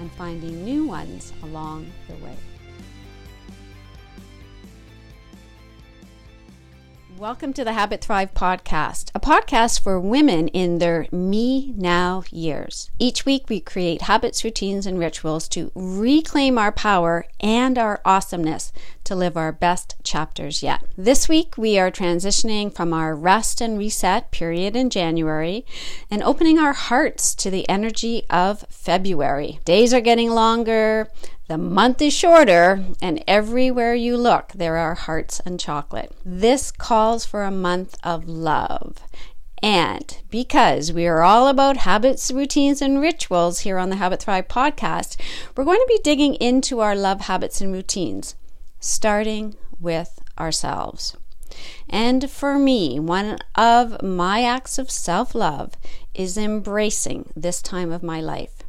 and finding new ones along the way. Welcome to the Habit Thrive podcast, a podcast for women in their me now years. Each week, we create habits, routines, and rituals to reclaim our power and our awesomeness to live our best chapters yet. This week, we are transitioning from our rest and reset period in January and opening our hearts to the energy of February. Days are getting longer, the month is shorter, and everywhere you look, there are hearts and chocolate. This calls for a month of love. And because we are all about habits, routines, and rituals here on the Habit Thrive podcast, we're going to be digging into our love habits and routines, starting with ourselves. And for me, one of my acts of self love is embracing this time of my life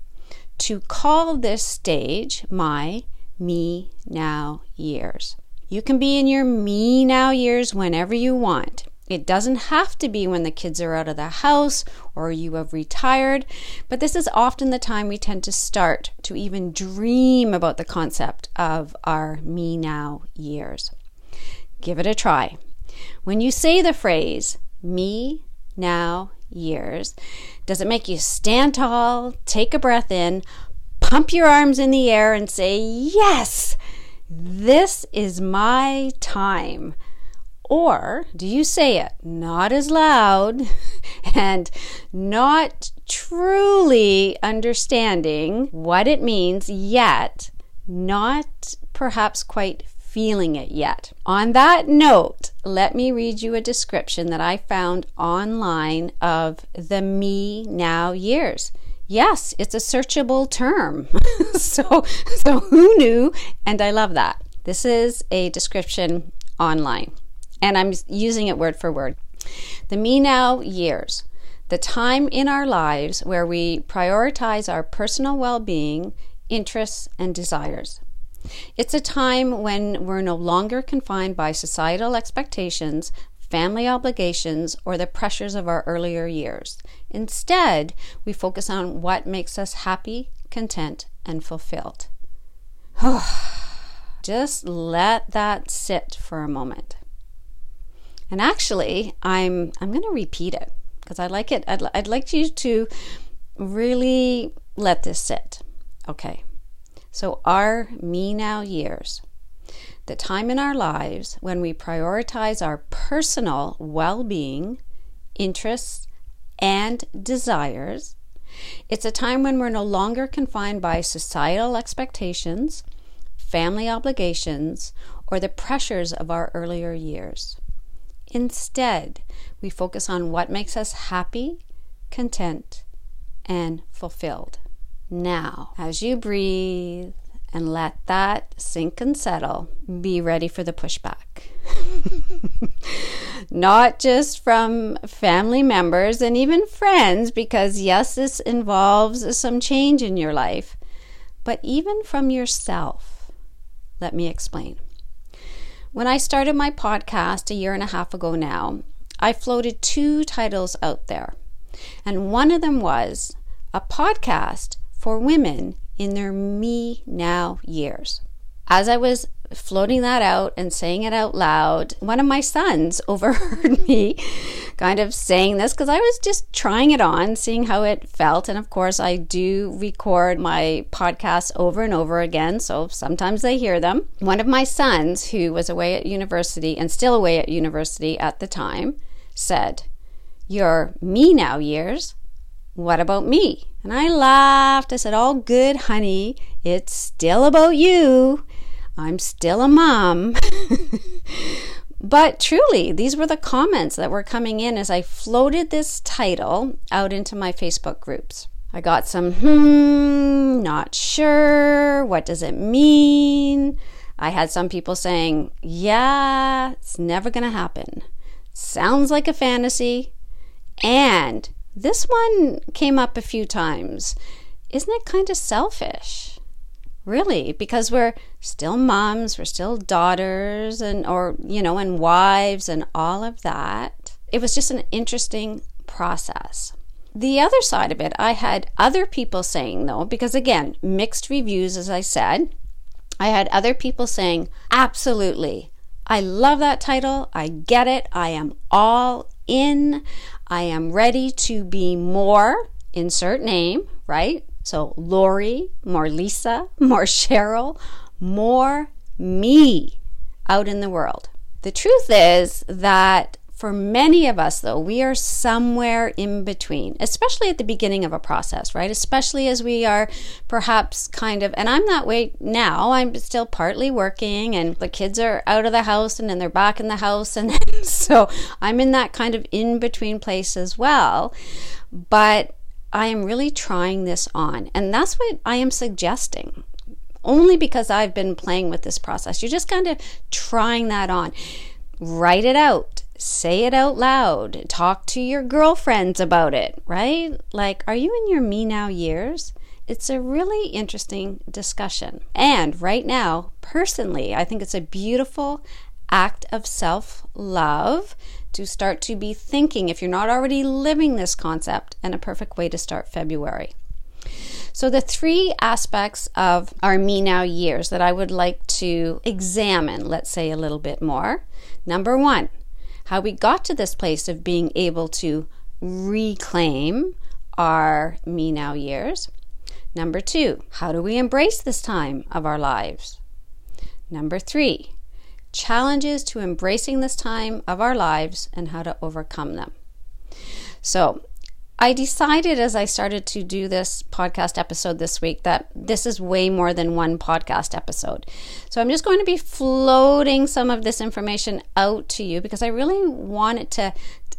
to call this stage my me now years. You can be in your me now years whenever you want. It doesn't have to be when the kids are out of the house or you have retired, but this is often the time we tend to start to even dream about the concept of our me now years. Give it a try. When you say the phrase me now years. Does it make you stand tall, take a breath in, pump your arms in the air, and say, Yes, this is my time? Or do you say it not as loud and not truly understanding what it means yet, not perhaps quite feeling it yet. On that note, let me read you a description that I found online of the me now years. Yes, it's a searchable term. so, so who knew? And I love that. This is a description online, and I'm using it word for word. The me now years, the time in our lives where we prioritize our personal well being, interests, and desires. It's a time when we're no longer confined by societal expectations, family obligations, or the pressures of our earlier years. Instead, we focus on what makes us happy, content, and fulfilled. Just let that sit for a moment. And actually, I'm I'm going to repeat it because I like it. I'd, I'd like you to really let this sit. Okay. So, our me now years, the time in our lives when we prioritize our personal well being, interests, and desires. It's a time when we're no longer confined by societal expectations, family obligations, or the pressures of our earlier years. Instead, we focus on what makes us happy, content, and fulfilled. Now, as you breathe and let that sink and settle, be ready for the pushback. Not just from family members and even friends, because yes, this involves some change in your life, but even from yourself. Let me explain. When I started my podcast a year and a half ago now, I floated two titles out there. And one of them was a podcast for women in their me now years. As I was floating that out and saying it out loud, one of my sons overheard me kind of saying this because I was just trying it on, seeing how it felt. And of course, I do record my podcasts over and over again, so sometimes they hear them. One of my sons, who was away at university and still away at university at the time, said, Your me now years what about me? And I laughed. I said, All good, honey. It's still about you. I'm still a mom. but truly, these were the comments that were coming in as I floated this title out into my Facebook groups. I got some, hmm, not sure. What does it mean? I had some people saying, yeah, it's never going to happen. Sounds like a fantasy. And this one came up a few times. Isn't it kind of selfish? Really, because we're still moms, we're still daughters and or you know, and wives and all of that. It was just an interesting process. The other side of it, I had other people saying though, because again, mixed reviews as I said. I had other people saying, "Absolutely. I love that title. I get it. I am all in. I am ready to be more, insert name, right? So Lori, more Lisa, more Cheryl, more me out in the world. The truth is that for many of us, though, we are somewhere in between, especially at the beginning of a process, right? Especially as we are perhaps kind of, and I'm that way now. I'm still partly working, and the kids are out of the house and then they're back in the house. And so I'm in that kind of in between place as well. But I am really trying this on. And that's what I am suggesting only because I've been playing with this process. You're just kind of trying that on. Write it out say it out loud, talk to your girlfriends about it, right? Like, are you in your me now years? It's a really interesting discussion. And right now, personally, I think it's a beautiful act of self love to start to be thinking, if you're not already living this concept, and a perfect way to start February. So, the three aspects of our me now years that I would like to examine, let's say a little bit more. Number one, how we got to this place of being able to reclaim our me now years. Number two, how do we embrace this time of our lives? Number three, challenges to embracing this time of our lives and how to overcome them. So, I decided as I started to do this podcast episode this week that this is way more than one podcast episode. So I'm just going to be floating some of this information out to you because I really want it to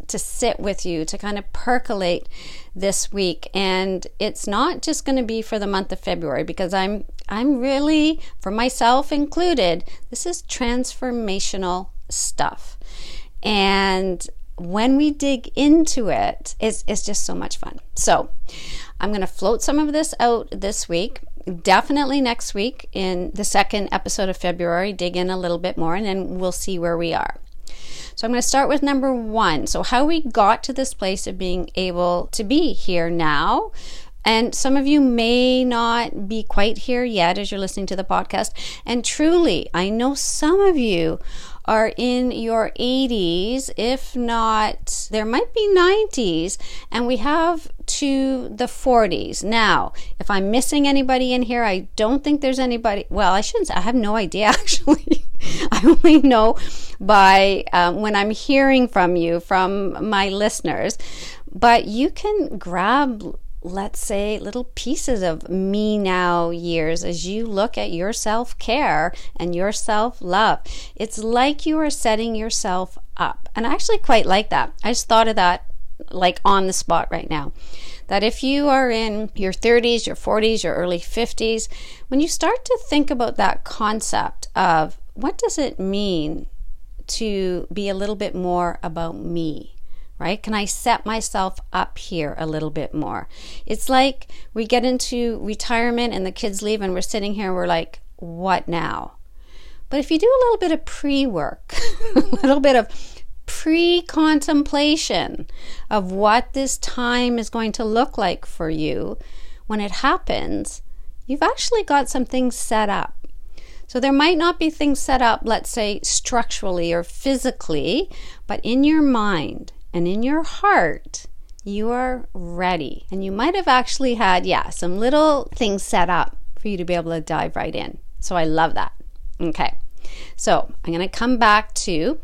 to sit with you to kind of percolate this week and it's not just going to be for the month of February because I'm I'm really for myself included this is transformational stuff. And when we dig into it, it's, it's just so much fun. So I'm going to float some of this out this week. Definitely next week in the second episode of February, dig in a little bit more and then we'll see where we are. So I'm going to start with number one. So, how we got to this place of being able to be here now. And some of you may not be quite here yet as you're listening to the podcast. And truly, I know some of you are in your 80s, if not, there might be 90s, and we have to the 40s. Now, if I'm missing anybody in here, I don't think there's anybody. Well, I shouldn't say, I have no idea actually. I only know by um, when I'm hearing from you, from my listeners. But you can grab let's say, little pieces of me now years as you look at your self care and your self love. It's like you are setting yourself up. And I actually quite like that. I just thought of that like on the spot right now. That if you are in your 30s, your 40s, your early 50s, when you start to think about that concept of what does it mean to be a little bit more about me? Right? Can I set myself up here a little bit more? It's like we get into retirement and the kids leave and we're sitting here, and we're like, what now? But if you do a little bit of pre work, a little bit of pre contemplation of what this time is going to look like for you when it happens, you've actually got some things set up. So there might not be things set up, let's say structurally or physically, but in your mind, and in your heart, you are ready. And you might have actually had, yeah, some little things set up for you to be able to dive right in. So I love that. Okay. So I'm going to come back to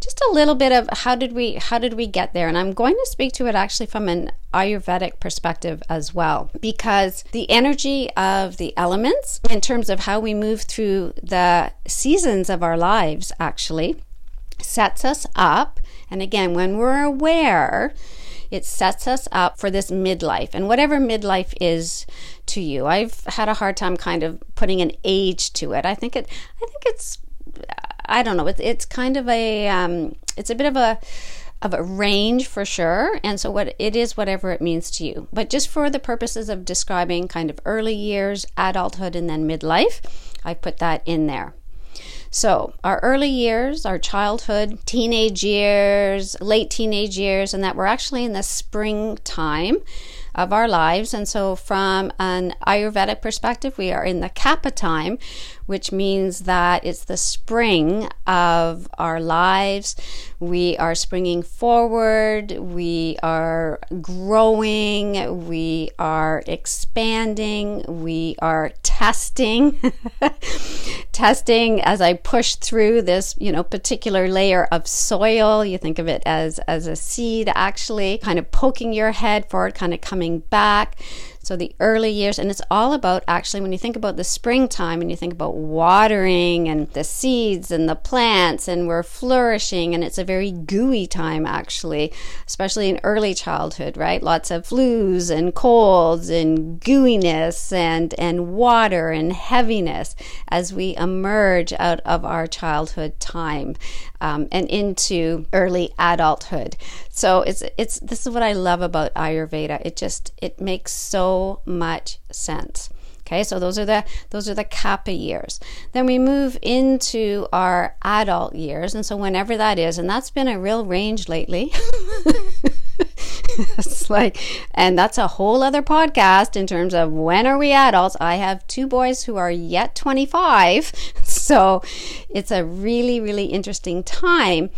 just a little bit of how did we how did we get there and i'm going to speak to it actually from an ayurvedic perspective as well because the energy of the elements in terms of how we move through the seasons of our lives actually sets us up and again, when we're aware, it sets us up for this midlife and whatever midlife is to you. I've had a hard time kind of putting an age to it. I think it I think it's I don't know. It's it's kind of a um, it's a bit of a of a range for sure. And so what it is whatever it means to you. But just for the purposes of describing kind of early years, adulthood and then midlife, I put that in there. So, our early years, our childhood, teenage years, late teenage years, and that we're actually in the springtime of our lives. And so, from an Ayurvedic perspective, we are in the Kapha time, which means that it's the spring of our lives. We are springing forward, we are growing, we are expanding, we are testing. testing as I push through this, you know, particular layer of soil. You think of it as as a seed actually kind of poking your head forward, kind of coming back. So the early years, and it's all about actually when you think about the springtime and you think about watering and the seeds and the plants, and we're flourishing, and it's a very gooey time actually, especially in early childhood, right? Lots of flus and colds and gooiness and and water and heaviness as we emerge out of our childhood time um, and into early adulthood. So it's it's this is what I love about Ayurveda. It just it makes so much sense. Okay, so those are the those are the kapha years. Then we move into our adult years, and so whenever that is, and that's been a real range lately. it's like, and that's a whole other podcast in terms of when are we adults. I have two boys who are yet 25, so it's a really, really interesting time.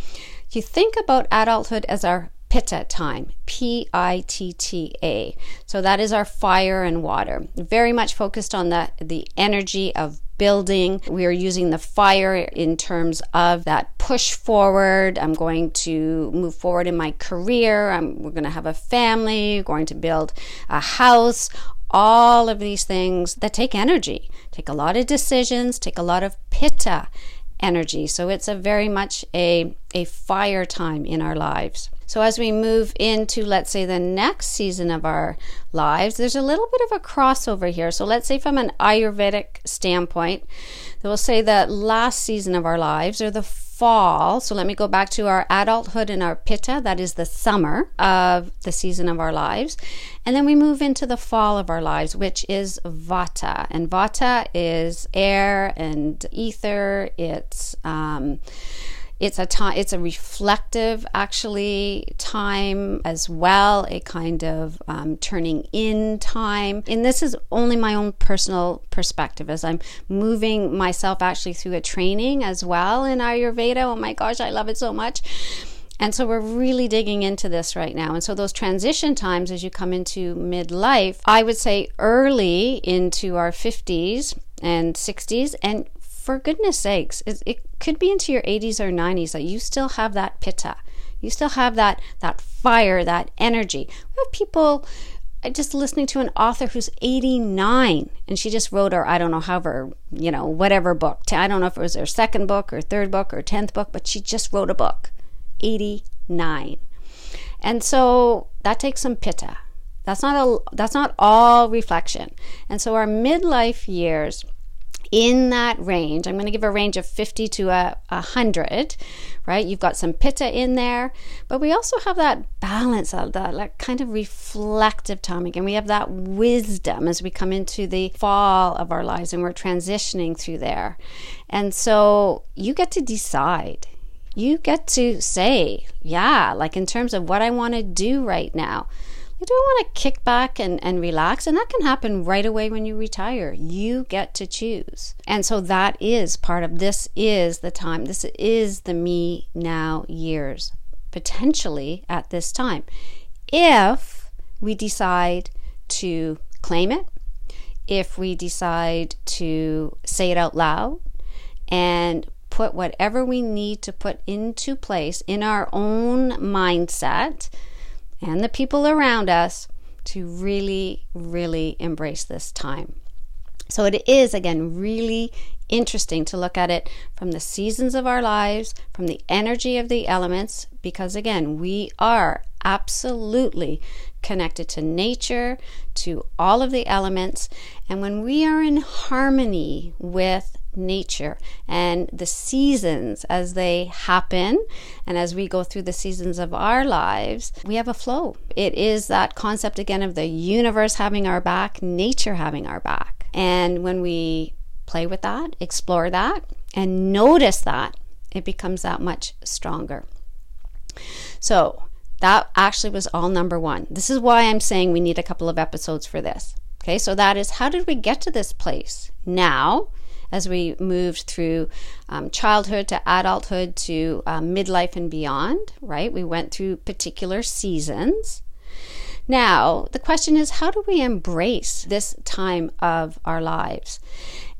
You think about adulthood as our pitta time, P I T T A. So that is our fire and water. Very much focused on the, the energy of building. We are using the fire in terms of that push forward. I'm going to move forward in my career. I'm, we're going to have a family, going to build a house. All of these things that take energy, take a lot of decisions, take a lot of pitta energy. So it's a very much a, a fire time in our lives. So as we move into, let's say, the next season of our lives, there's a little bit of a crossover here. So let's say from an Ayurvedic standpoint, we'll say the last season of our lives or the fall. So let me go back to our adulthood and our pitta, that is the summer of the season of our lives. And then we move into the fall of our lives, which is vata. And vata is air and ether. It's um, it's a time it's a reflective actually time as well a kind of um, turning in time. And this is only my own personal perspective as i'm moving myself actually through a training as well in ayurveda. Oh my gosh i love it so much. And so we're really digging into this right now. And so those transition times as you come into midlife, I would say early into our 50s and 60s and for goodness sakes, it, it could be into your 80s or 90s that you still have that pitta. You still have that that fire, that energy. We have people uh, just listening to an author who's 89 and she just wrote her, I don't know, however, you know, whatever book. I don't know if it was her second book or third book or 10th book, but she just wrote a book. 89. And so that takes some pitta. That's not a that's not all reflection. And so our midlife years in that range, I'm going to give a range of 50 to a, 100, right? You've got some pitta in there, but we also have that balance, of that like kind of reflective time. Again, we have that wisdom as we come into the fall of our lives and we're transitioning through there. And so you get to decide. You get to say, yeah, like in terms of what I want to do right now you don't want to kick back and, and relax. And that can happen right away when you retire. You get to choose. And so that is part of this is the time. This is the me now years, potentially at this time. If we decide to claim it, if we decide to say it out loud and put whatever we need to put into place in our own mindset and the people around us to really, really embrace this time. So it is, again, really interesting to look at it from the seasons of our lives, from the energy of the elements, because again, we are absolutely connected to nature, to all of the elements. And when we are in harmony with nature and the seasons as they happen and as we go through the seasons of our lives, we have a flow. It is that concept again of the universe having our back, nature having our back. And when we play with that, explore that, and notice that, it becomes that much stronger. So, that actually was all number one. This is why I'm saying we need a couple of episodes for this. Okay, so that is how did we get to this place? Now, as we moved through um, childhood to adulthood to um, midlife and beyond, right? We went through particular seasons. Now, the question is how do we embrace this time of our lives?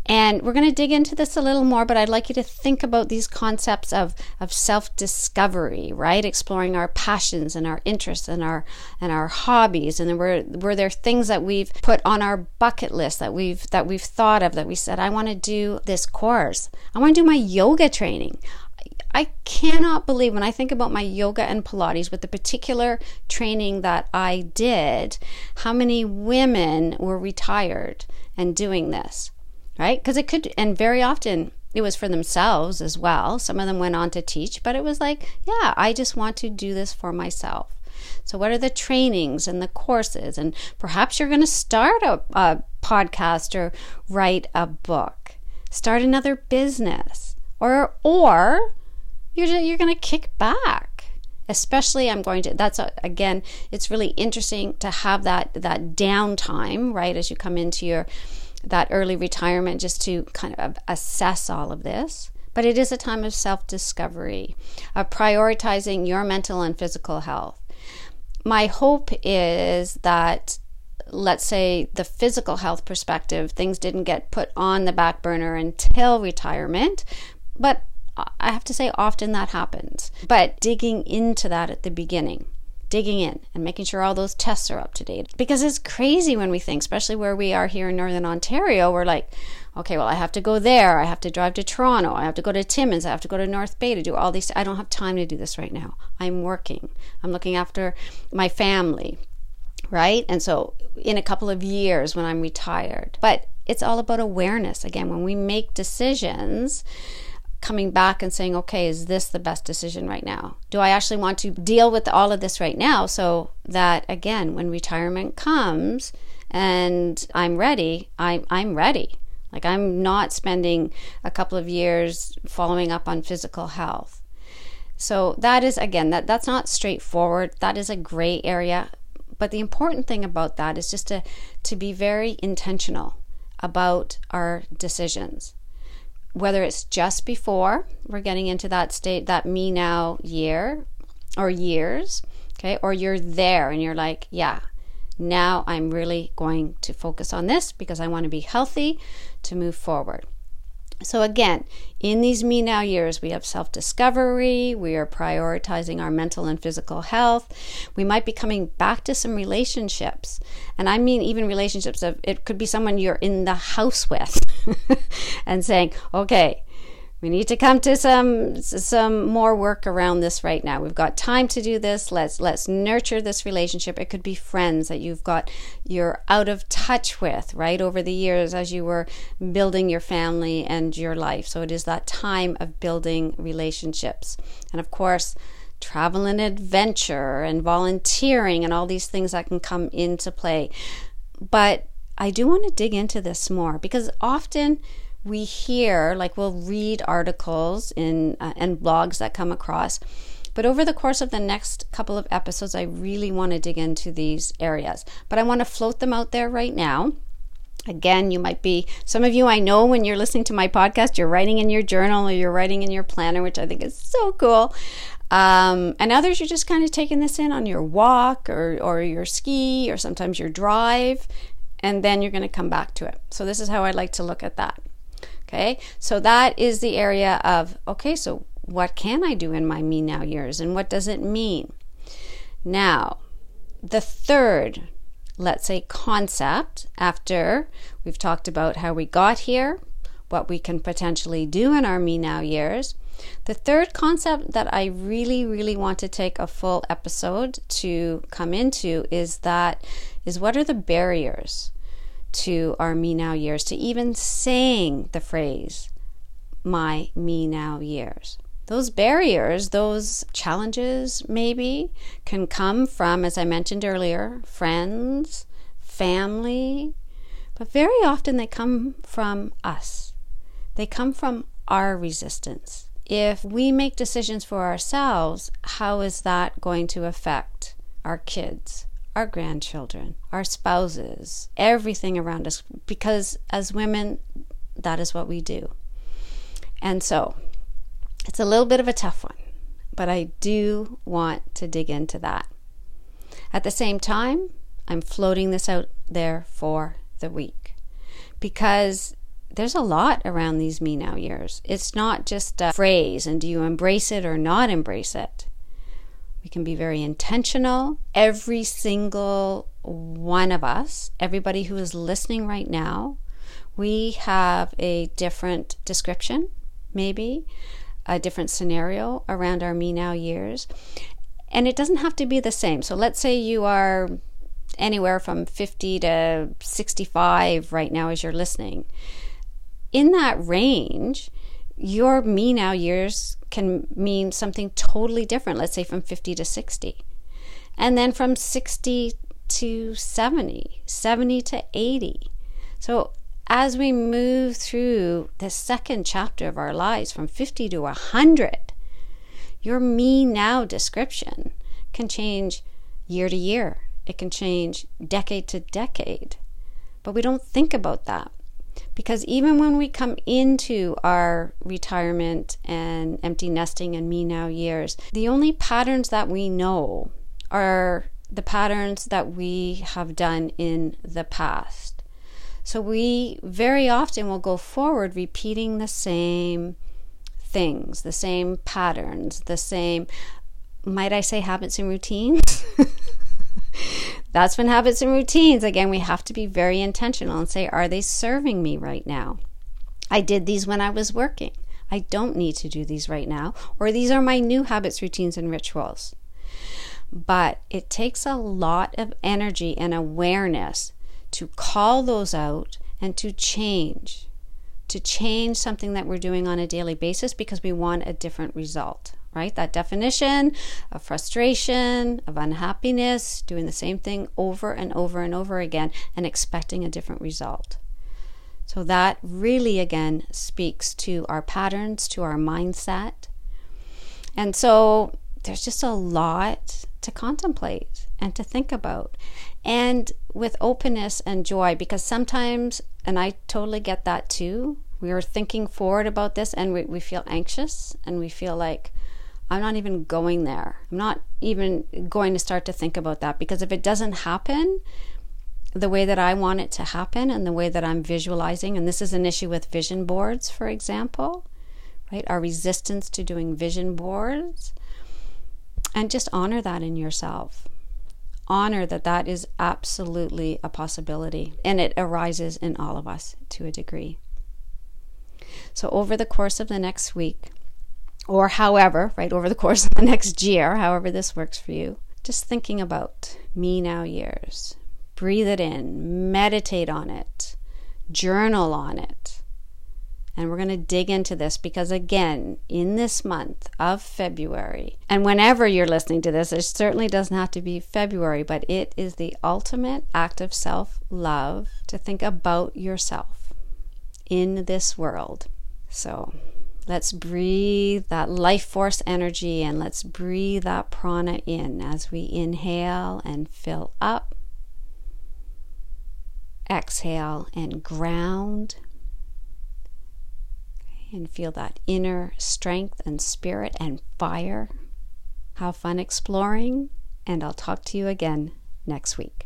And we're going to dig into this a little more, but I'd like you to think about these concepts of, of self-discovery, right? Exploring our passions and our interests and our and our hobbies. And were were there things that we've put on our bucket list that we've that we've thought of that we said, I want to do this course. I want to do my yoga training. I cannot believe when I think about my yoga and Pilates with the particular training that I did, how many women were retired and doing this right? Because it could, and very often it was for themselves as well. Some of them went on to teach, but it was like, yeah, I just want to do this for myself. So, what are the trainings and the courses? And perhaps you're going to start a, a podcast or write a book, start another business, or or you're you're going to kick back. Especially, I'm going to. That's a, again, it's really interesting to have that that downtime, right, as you come into your that early retirement just to kind of assess all of this. But it is a time of self discovery, of prioritizing your mental and physical health. My hope is that, let's say, the physical health perspective, things didn't get put on the back burner until retirement. But I have to say, often that happens. But digging into that at the beginning digging in and making sure all those tests are up to date. Because it's crazy when we think, especially where we are here in Northern Ontario, we're like, okay, well, I have to go there. I have to drive to Toronto. I have to go to Timmins. I have to go to North Bay to do all these. I don't have time to do this right now. I'm working. I'm looking after my family, right? And so in a couple of years when I'm retired. But it's all about awareness. Again, when we make decisions, coming back and saying, okay, is this the best decision right now? Do I actually want to deal with all of this right now so that, again, when retirement comes and I'm ready, I'm, I'm ready. Like I'm not spending a couple of years following up on physical health. So that is again that that's not straightforward. That is a gray area. But the important thing about that is just to to be very intentional about our decisions whether it's just before we're getting into that state, that me now year or years, okay, or you're there and you're like, yeah, now I'm really going to focus on this because I want to be healthy to move forward. So, again, in these me now years, we have self discovery, we are prioritizing our mental and physical health. We might be coming back to some relationships. And I mean, even relationships of it could be someone you're in the house with and saying, okay, we need to come to some some more work around this right now. We've got time to do this. Let's let's nurture this relationship. It could be friends that you've got you're out of touch with, right? Over the years as you were building your family and your life. So it is that time of building relationships. And of course, travel and adventure and volunteering and all these things that can come into play. But I do want to dig into this more because often we hear, like we'll read articles in uh, and blogs that come across. But over the course of the next couple of episodes, I really want to dig into these areas. But I want to float them out there right now. Again, you might be, some of you I know when you're listening to my podcast, you're writing in your journal or you're writing in your planner, which I think is so cool. Um, and others, you're just kind of taking this in on your walk or, or your ski or sometimes your drive, and then you're going to come back to it. So, this is how I'd like to look at that. Okay, so that is the area of okay, so what can I do in my me now years and what does it mean? Now, the third let's say, concept after we've talked about how we got here, what we can potentially do in our Me Now years. The third concept that I really, really want to take a full episode to come into is that is what are the barriers to our Me Now years, to even saying the phrase, my Me Now years those barriers, those challenges, maybe, can come from, as I mentioned earlier, friends, family, but very often they come from us. They come from our resistance. If we make decisions for ourselves, how is that going to affect our kids, our grandchildren, our spouses, everything around us? Because as women, that is what we do. And so, it's a little bit of a tough one, but I do want to dig into that. At the same time, I'm floating this out there for the week because there's a lot around these me now years. It's not just a phrase and do you embrace it or not embrace it. We can be very intentional. Every single one of us, everybody who is listening right now, we have a different description, maybe, a different scenario around our me now years. And it doesn't have to be the same. So let's say you are anywhere from 50 to 65 right now as you're listening. In that range, your me now years can mean something totally different, let's say from 50 to 60. And then from 60 to 70, 70 to 80. So as we move through the second chapter of our lives from 50 to 100, your me now description can change year to year. It can change decade to decade. But we don't think about that because even when we come into our retirement and empty nesting and me now years, the only patterns that we know are the patterns that we have done in the past. So we very often will go forward repeating the same things, the same patterns, the same, might I say, habits and routines? That's when habits and routines, again, we have to be very intentional and say, are they serving me right now? I did these when I was working. I don't need to do these right now, or these are my new habits, routines, and rituals. But it takes a lot of energy and awareness to call those out and to change, to change something that we're doing on a daily basis because we want a different result, right? That definition of frustration, of unhappiness, doing the same thing over and over and over again and expecting a different result. So that really, again, speaks to our patterns, to our mindset. And so there's just a lot to contemplate and to think about and with openness and joy because sometimes, and I totally get that too, we are thinking forward about this and we, we feel anxious and we feel like, I'm not even going there. I'm not even going to start to think about that because if it doesn't happen the way that I want it to happen and the way that I'm visualizing, and this is an issue with vision boards, for example, right? Our resistance to doing vision boards. And just honor that in yourself honor that that is absolutely a possibility and it arises in all of us to a degree. So, over the course of the next week, or however, right, over the course of the next year, however this works for you, just thinking about me now years. Breathe it in, meditate on it, journal on it, and we're going to dig into this because, again, in this month of February, and whenever you're listening to this, it certainly doesn't have to be February, but it is the ultimate act of self love to think about yourself in this world. So let's breathe that life force energy and let's breathe that prana in as we inhale and fill up. Exhale and ground and feel that inner strength and spirit and fire. Have fun exploring, and I'll talk to you again next week.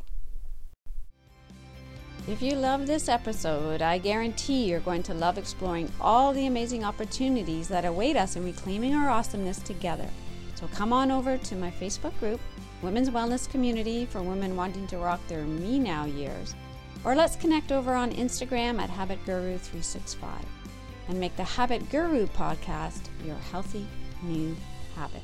If you love this episode, I guarantee you're going to love exploring all the amazing opportunities that await us in reclaiming our awesomeness together. So come on over to my Facebook group, women's wellness community for women wanting to rock their me now years, or let's connect over on Instagram at HabitGuru365 and make the Habit Guru podcast your healthy new habit.